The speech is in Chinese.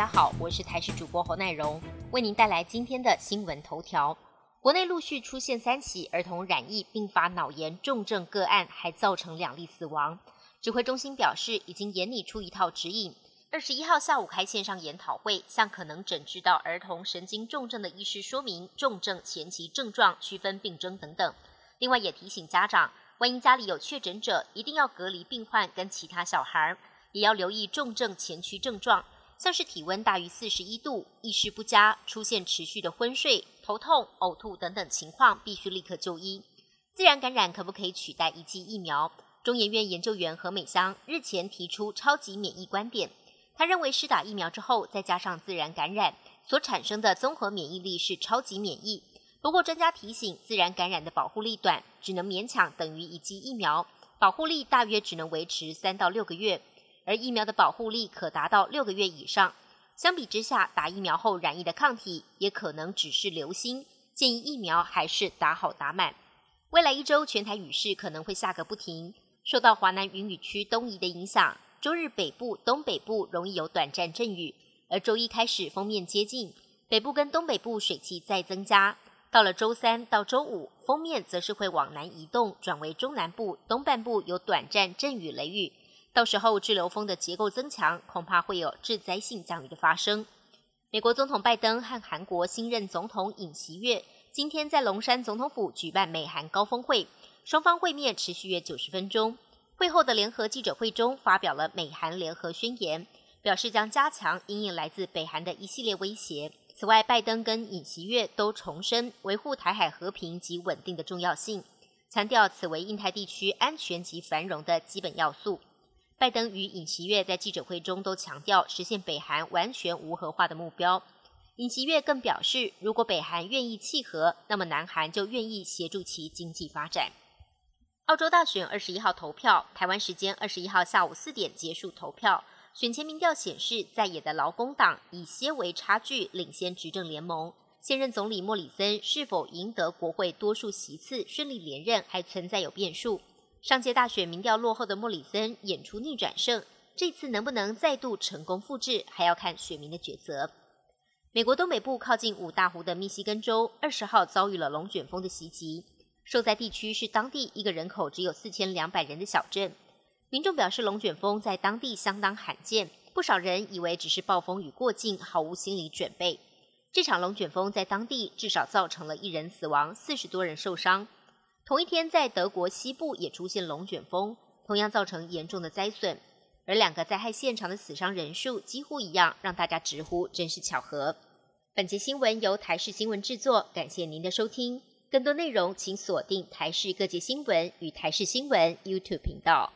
大家好我是台视主播侯乃荣，为您带来今天的新闻头条。国内陆续出现三起儿童染疫并发脑炎重症个案，还造成两例死亡。指挥中心表示，已经研拟出一套指引。二十一号下午开线上研讨会，向可能诊治到儿童神经重症的医师说明重症前期症状、区分病征等等。另外也提醒家长，万一家里有确诊者，一定要隔离病患跟其他小孩，也要留意重症前驱症状。像是体温大于四十一度、意识不佳、出现持续的昏睡、头痛、呕吐等等情况，必须立刻就医。自然感染可不可以取代一剂疫苗？中研院研究员何美香日前提出超级免疫观点，他认为施打疫苗之后，再加上自然感染所产生的综合免疫力是超级免疫。不过专家提醒，自然感染的保护力短，只能勉强等于一剂疫苗，保护力大约只能维持三到六个月。而疫苗的保护力可达到六个月以上，相比之下，打疫苗后染疫的抗体也可能只是流星。建议疫苗还是打好打满。未来一周全台雨势可能会下个不停，受到华南云雨区东移的影响，周日北部、东北部容易有短暂阵雨，而周一开始封面接近，北部跟东北部水汽再增加。到了周三到周五，封面则是会往南移动，转为中南部、东半部有短暂阵雨雷雨。到时候滞留风的结构增强，恐怕会有致灾性降雨的发生。美国总统拜登和韩国新任总统尹锡悦今天在龙山总统府举办美韩高峰会，双方会面持续约九十分钟。会后的联合记者会中发表了美韩联合宣言，表示将加强应应来自北韩的一系列威胁。此外，拜登跟尹锡悦都重申维护台海和平及稳定的重要性，强调此为印太地区安全及繁荣的基本要素。拜登与尹锡悦在记者会中都强调实现北韩完全无核化的目标。尹锡悦更表示，如果北韩愿意契合，那么南韩就愿意协助其经济发展。澳洲大选二十一号投票，台湾时间二十一号下午四点结束投票。选前民调显示，在野的劳工党以些微差距领先执政联盟。现任总理莫里森是否赢得国会多数席次顺利连任，还存在有变数。上届大选民调落后的莫里森演出逆转胜，这次能不能再度成功复制，还要看选民的抉择。美国东北部靠近五大湖的密西根州，二十号遭遇了龙卷风的袭击，受灾地区是当地一个人口只有四千两百人的小镇。民众表示，龙卷风在当地相当罕见，不少人以为只是暴风雨过境，毫无心理准备。这场龙卷风在当地至少造成了一人死亡，四十多人受伤。同一天，在德国西部也出现龙卷风，同样造成严重的灾损。而两个灾害现场的死伤人数几乎一样，让大家直呼真是巧合。本节新闻由台视新闻制作，感谢您的收听。更多内容请锁定台视各界新闻与台视新闻 YouTube 频道。